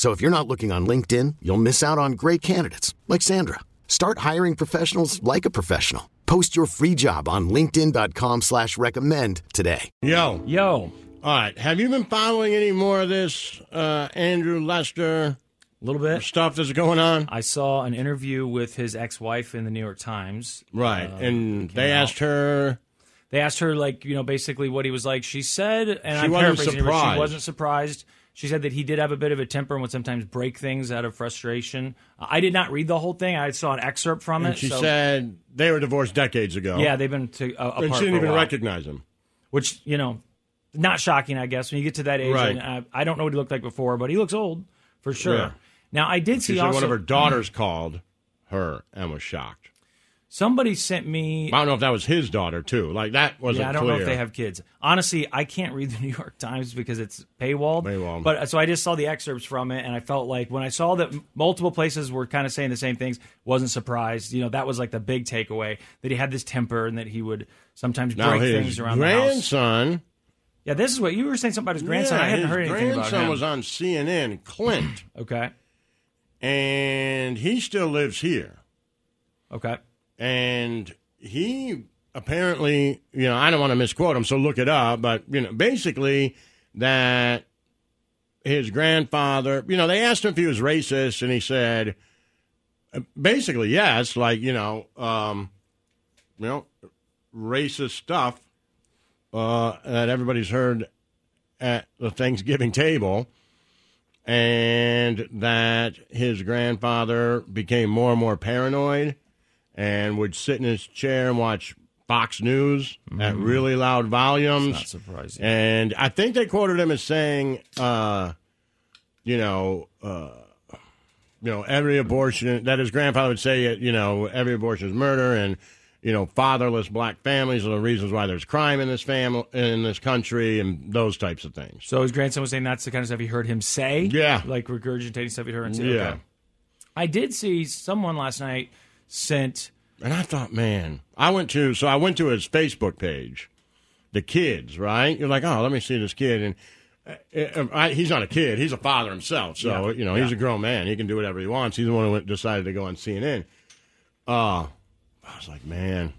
So if you're not looking on LinkedIn, you'll miss out on great candidates like Sandra. Start hiring professionals like a professional. Post your free job on LinkedIn.com slash recommend today. Yo. Yo. All right. Have you been following any more of this uh, Andrew Lester A little bit. stuff that's going on? I saw an interview with his ex-wife in the New York Times. Right. Uh, and they out. asked her. They asked her, like, you know, basically what he was like. She said, and She I'm wasn't paraphrasing here, but surprised. she wasn't surprised. She said that he did have a bit of a temper and would sometimes break things out of frustration. I did not read the whole thing. I saw an excerpt from And it. she so- said they were divorced decades ago. "Yeah, they've been to, uh, apart. And she didn't even while." recognize him. which you know, not shocking, I guess. When you get to that age, Right. and, uh, I don't know what he looked like before, but he looks old for sure. Yeah. Now, I did She see said also one of her daughters called her and was shocked. Somebody sent me I don't know if that was his daughter too. Like that wasn't Yeah, I don't clear. know if they have kids. Honestly, I can't read the New York Times because it's paywalled. Paywalled. But so I just saw the excerpts from it, and I felt like when I saw that multiple places were kind of saying the same things, wasn't surprised. You know, that was like the big takeaway that he had this temper and that he would sometimes now break things around the house. grandson. Yeah, this is what you were saying something about his grandson. yeah, I hadn't heard anything about grandson him. was on CNN, Klint, okay, and he still lives here. okay. And he apparently, you know, I don't want to misquote him, so look it up, but you know, basically that his grandfather, you know, they asked him if he was racist, and he said, basically yes, like you know, um, you know, racist stuff uh, that everybody's heard at the Thanksgiving table. And that his grandfather became more and more paranoid and would sit in his chair and watch Fox News at really loud volumes. Not surprising. And I think they quoted him as saying, uh, you know, uh, you know, every abortion that his grandfather would say, you know, every abortion is murder, and you know, fatherless black families are the reasons why there's crime in this family in this country, and those types of things. So his grandson was saying that's the kind of stuff he heard him say. Yeah. like regurgitating stuff he heard him say. Yeah. Okay. I did see someone last night sent. And I thought, man, I went to so I went to his Facebook page, the kids, right? You're like, oh, let me see this kid, and uh, uh, I, he's not a kid; he's a father himself. So Yeah. you know, he's a grown man; he can do whatever he wants. He's the one who went, decided to go on CNN. Uh I was like, man,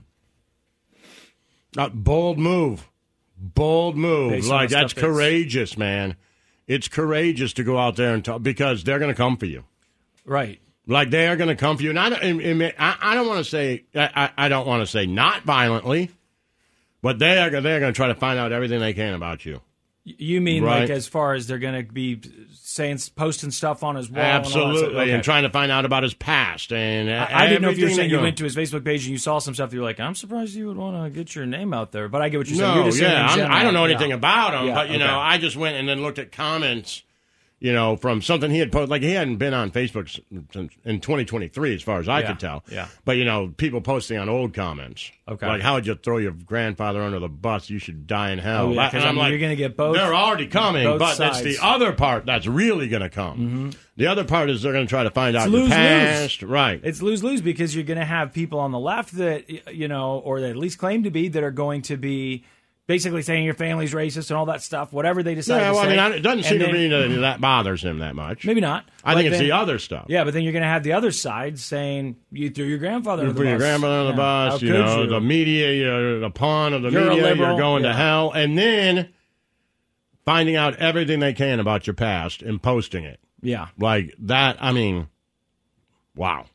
not bold move, bold move. Based like that's courageous, man. It's courageous to go out there and talk because they're going to come for you. Right. Like they are going to come for you, and I don't. and- and I, I don't want to say. I, I don't want to say not violently, but they are. They're going to try to find out everything they can about you. You mean Right. like as far as they're going to be saying, posting stuff on his wall? and all that stuff? Absolutely, Okay. and trying to find out about his past. And I, I didn't know if you were saying you went to his Facebook page and you saw some stuff you're like, I'm surprised you would want to get your name out there. But I get what you're saying. No, You're just saying yeah, in I'm. I don't know Yeah. anything about him, Yeah, but you okay. know, I just went and then looked at comments. You know, from something he had posted, like he hadn't been on Facebook since in 2023, as far as I Yeah, could tell. yeah. But you know, people posting on old comments. Okay. Like, how would you throw your grandfather under the bus? You should die in hell. Oh, yeah, 'cause, and I I'm mean, like, you're gonna get both- They're already coming, but that's the sides. Mm-hmm. other part that's really going to come. The other part is they're going to try to find out It's your lose-lose. past. Right. It's lose lose because you're going to have people on the left that you know, or that at least claim to be, that are going to be basically saying your family's racist and all that stuff, whatever they decide. yeah, to well, I mean, it doesn't And seem to then- me that that bothers him that much. Maybe not. I think it's then- the other stuff. Yeah, but then you're going to have the other side saying you threw your grandfather You put your grandmother on the Yeah. bus, How you know, you? the media, you're the pawn of the You're media, liberal, you're going to hell. And then finding out everything they can about your past and posting it. Yeah. Like that, I mean, wow.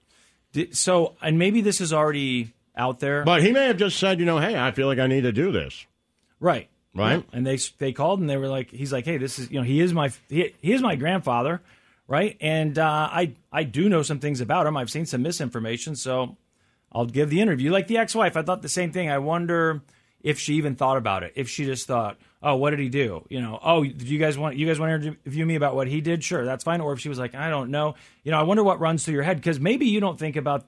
Did, so, and maybe this is already out there, But he may have just said, you know, hey, I feel like I need to do this. Right? Right. And they they called and they were like, he's like, hey, this is you know he is my he, he is my grandfather, right? And uh, I I do know some things about him. I've seen some misinformation, so I'll give the interview. Like the ex-wife, I thought the same thing. I wonder if she even thought about it. If she just thought, oh, what did he do? You know, oh, do you guys want you guys want to interview me about what he did? Sure, that's fine. Or if she was like, I don't know. You know, I wonder what runs through your head because maybe you don't think about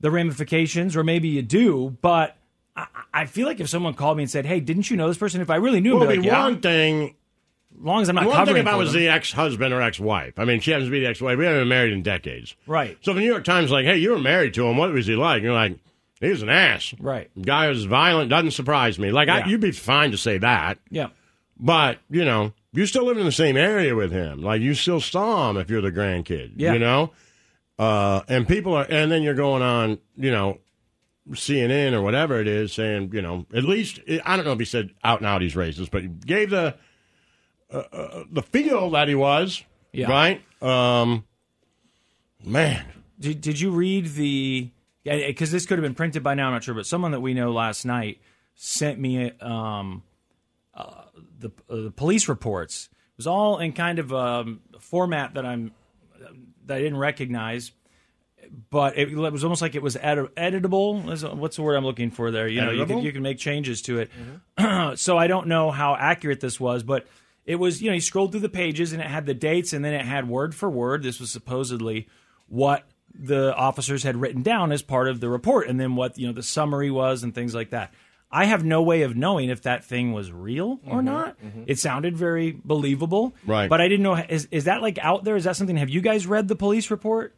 the ramifications, or maybe you do, but. I, I feel like if someone called me and said, "Hey, didn't you know this person?" If I really knew, him, Well, it'd be be like, yeah. one thing. As long as I'm not One thing for was the ex-husband or ex-wife. I mean, she happens to be the ex-wife. We haven't been married in decades. Right. So if the New York Times like, hey, you were married to him. What was he like? You're like, he was an ass. Right. Guy was violent. Doesn't surprise me. Like, I, you'd be fine to say that. Yeah. But, you know, you still live in the same area with him. Like, you still saw him if you're the grandkid. Yeah. You know? Uh, and people are, and then you're going on, you know, CNN or whatever it is saying, you know, at least, I don't know if he said out and out he's racist, but he gave the, uh, uh, the feel that he was. Yeah. Right? Um, man. Did, did you read the? Because this could have been printed by now. I'm not sure, but someone that we know last night sent me um, uh, the uh, the police reports. It was all in kind of um, a format that I'm that I didn't recognize, but it, was almost like it was edit- editable. What's the word I'm looking for there? You know, you can you can make changes to it. Mm-hmm. so I don't know how accurate this was, but it was. You know, you scrolled through the pages and it had the dates, and then it had word for word. This was supposedly what the officers had written down as part of the report, and then what you know the summary was and things like that. I have no way of knowing if that thing was real or mm-hmm. not. Mm-hmm. It sounded very believable, Right. But I didn't know is is that like out there? Is that something? Have you guys read the police report?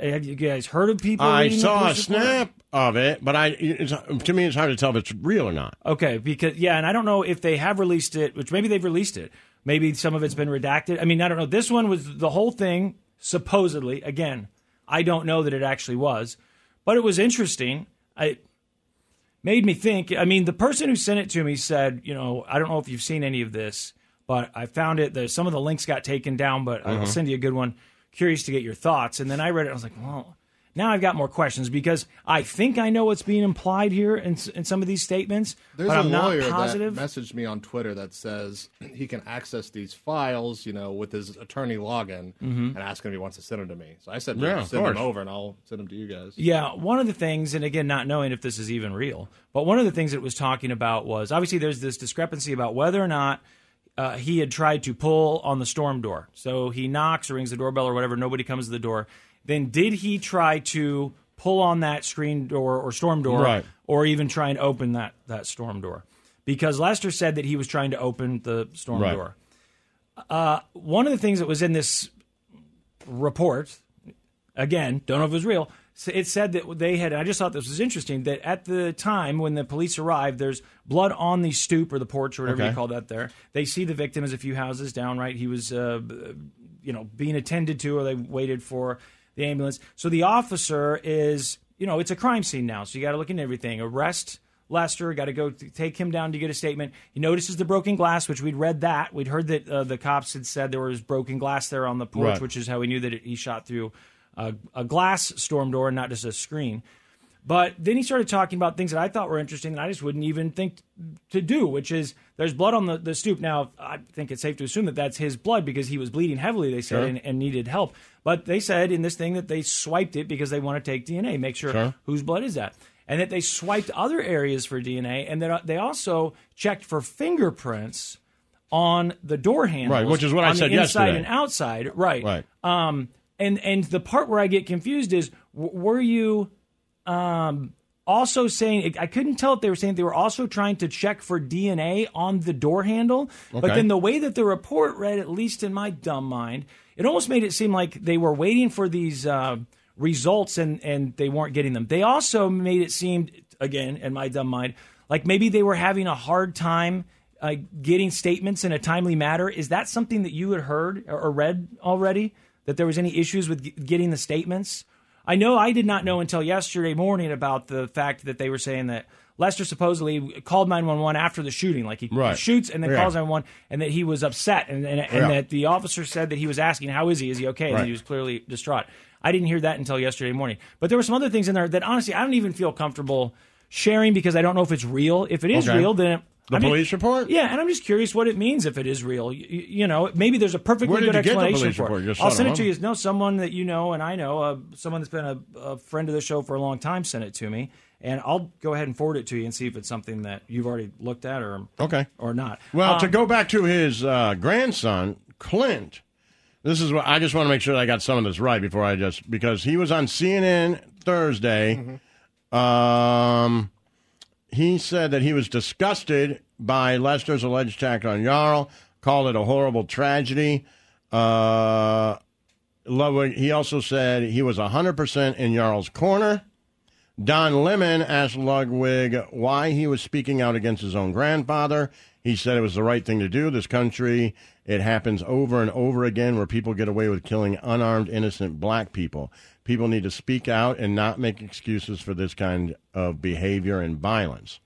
Have you guys heard of people? I saw a snap of it, but I it's, to me it's hard to tell if it's real or not. Okay, because yeah, and I don't know if they have released it, which maybe they've released it. Maybe some of it's been redacted. I mean, I don't know. This one was the whole thing supposedly. Again, I don't know that it actually was, but it was interesting. I made me think. I mean, the person who sent it to me said, you know, I don't know if you've seen any of this, but I found it. There's some of the links got taken down, but I'll mm-hmm. send you a good one. Curious to get your thoughts. And then I read it. I was like, well, now I've got more questions because I think I know what's being implied here in, in some of these statements, There's but a I'm not lawyer positive. that messaged me on Twitter that says he can access these files, you know, with his attorney login Mm-hmm. and ask him if he wants to send them to me. So I said, Yeah, of send them over and I'll send them to you guys. Yeah, one of the things, and again, not knowing if this is even real, but one of the things it was talking about was obviously there's this discrepancy about whether or not uh, he had tried to pull on the storm door. So he knocks or rings the doorbell or whatever, nobody comes to the door. Then did he try to pull on that screen door or storm door, Right. or even try and open that that storm door? Because Lester said that he was trying to open the storm Right. door. Uh, one of the things that was in this report again, don't know if it was real. So It said that they had. I just thought this was interesting. That at the time when the police arrived, there's blood on the stoop or the porch or whatever Okay. you call that. There, they see the victim as a few houses down. Right, he was, uh, you know, being attended to, or they waited for the ambulance. So the officer is, you know, it's a crime scene now. So you got to look into everything. Arrest Lester. Got to go take him down to get a statement. He notices the broken glass, which we'd read that. We'd heard that uh, the cops had said there was broken glass there on the porch, Right. which is how we knew that it, he shot through a, a glass storm door and not just a screen. But then he started talking about things that I thought were interesting that I just wouldn't even think to do, which is there's blood on the, the stoop. Now, I think it's safe to assume that that's his blood because he was bleeding heavily, they said, Sure. and, and needed help. But they said in this thing that they swiped it because they want to take DNA, make sure Sure. whose blood is that. And that they swiped other areas for DNA, and that they also checked for fingerprints on the door handles, Right, which is what I said inside yesterday. and outside. Right, Right. Um, and and the part where I get confused is, w- were you um, also saying? I couldn't tell if they were saying they were also trying to check for DNA on the door handle. But then the way that the report read, at least in my dumb mind, it almost made it seem like they were waiting for these uh, results and and they weren't getting them. They also made it seem, again, in my dumb mind, like maybe they were having a hard time. Uh, getting statements in a timely manner is that something that you had heard or read already that there was any issues with g- getting the statements i know i did not know until yesterday morning about the fact that they were saying that Lester supposedly called 911 after the shooting. Like he Right. shoots and then Yeah. calls 911, and that he was upset, and, and, and Yeah. that the officer said that he was asking, "How is he? Is he okay?" And he was clearly distraught. I didn't hear that until yesterday morning. But there were some other things in there that honestly I don't even feel comfortable sharing because I don't know if it's real. If it is Okay. real, then The I mean- police report? Yeah, and I'm just curious what it means if it is real. You, you know, maybe there's a perfectly good you get the explanation for it. I'll send it to you. No, someone that you know and I know, uh, someone that's been a, a friend of the show for a long time, sent it to me, and I'll go ahead and forward it to you and see if it's something that you've already looked at or Okay. or not. Well, to Um, go back to his uh, grandson, Klint, this is what I just want to make sure that I got some of this right before I just because he was on CNN Thursday. Um, he said that he was disgusted by Lester's alleged attack on Yarl, called it a horrible tragedy. Uh, he also said he was 100% in Yarl's corner. Don Lemon asked Ludwig why he was speaking out against his own grandfather. He said it was the right thing to do. This country, it happens over and over again where people get away with killing unarmed, innocent black people. People need to speak out and not make excuses for this kind of behavior and violence.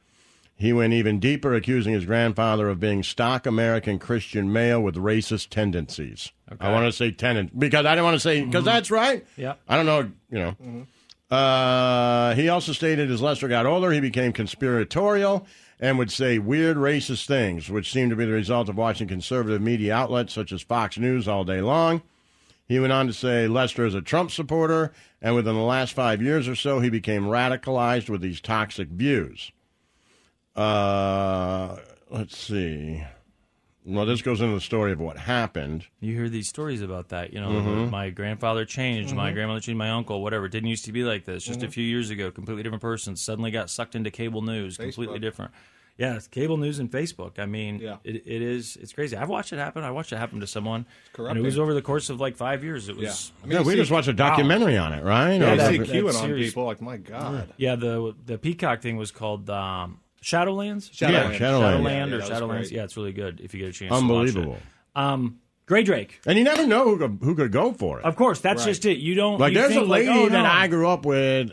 He went even deeper, accusing his grandfather of being stock American Christian male with racist tendencies. I want to say tenant because I didn't want to say because mm-hmm. that's right. Yeah. I don't know. You know. Mm-hmm. Uh, he also stated as Lester got older, he became conspiratorial and would say weird racist things, which seemed to be the result of watching conservative media outlets such as Fox News all day long. He went on to say Lester is a Trump supporter, and within the last five years or so, he became radicalized with these toxic views. Uh, let's see. Well, this goes into the story of what happened. You hear these stories about that. You know, Mhm. my grandfather changed, my Mhm. grandmother changed, my uncle, whatever. It didn't used to be like this. Just a few years ago, completely different person. Suddenly got sucked into cable news, completely different. Yeah, it's cable news and Facebook. I mean, Yeah. it, it is. It's crazy. I've watched it happen. I watched it happen to someone, and it was over the course of like five years. It was. Yeah. I mean, yeah, we see- just watched a documentary on it, right? Yeah, Or you that- see that QAnon series. people. Like, my God. Yeah, the the Peacock thing was called um, Shadowlands. Shadowlands. Yeah, Shadowlands. Shadowland Yeah, or Shadowlands. great. Yeah, it's really good if you get a chance. Unbelievable. To watch it. Um, Gray Drake. And you never know who could, who could go for it. Of course, that's Right. just it. You don't Like, you there's a think, like, lady oh, that no. I grew up with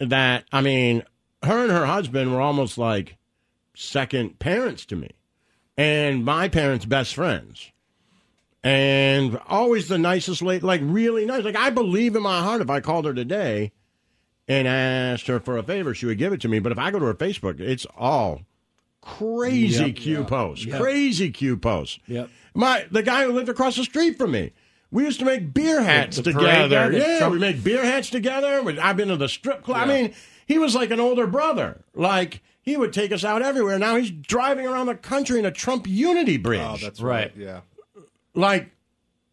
that, I mean, her and her husband were almost like second parents to me. And my parents' best friends. And always the nicest lady, like really nice. Like, I believe in my heart if I called her today and asked her for a favor, she would give it to me. But if I go to her Facebook, it's all crazy Yep. Q posts, Yep. crazy Q posts. Yep. My the guy who lived across the street from me. We used to make beer hats the parade together. Yeah, Trump- we make beer hats together. I've been to the strip club. I mean, he was like an older brother. Like he would take us out everywhere. Now he's driving around the country in a Trump Unity bridge. Oh, that's Right. right. Yeah. like,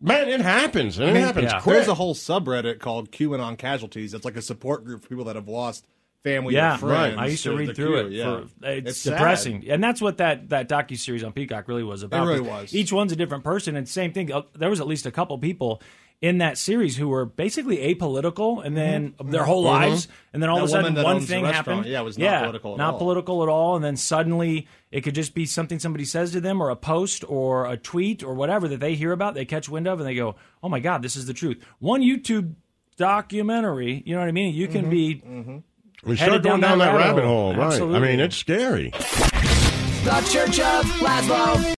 man, it happens. And it mean, happens yeah. There's a whole subreddit called QAnon Casualties. It's like a support group for people that have lost family Yeah, or friends. I used to the read through Q, it. Yeah. For, it's, sad. depressing, and that's what that that docu series on Peacock really was about. really was. Each one's a different person, and same thing. uh, There was at least a couple people in that series who were basically apolitical, and then mm-hmm. their whole mm-hmm. lives, and then all That of a sudden one thing restaurant, happened. yeah, was not political at all. not all. political at all, and then suddenly it could just be something somebody says to them, or a post, or a tweet, or whatever that they hear about, they catch wind of, and they go, "Oh my God, this is the truth." One YouTube documentary, you know what I mean? You can mm-hmm. be we start going down down, that that rabbit rabbit hole. hole, right? I mean, it's scary. The Church of Laszlo.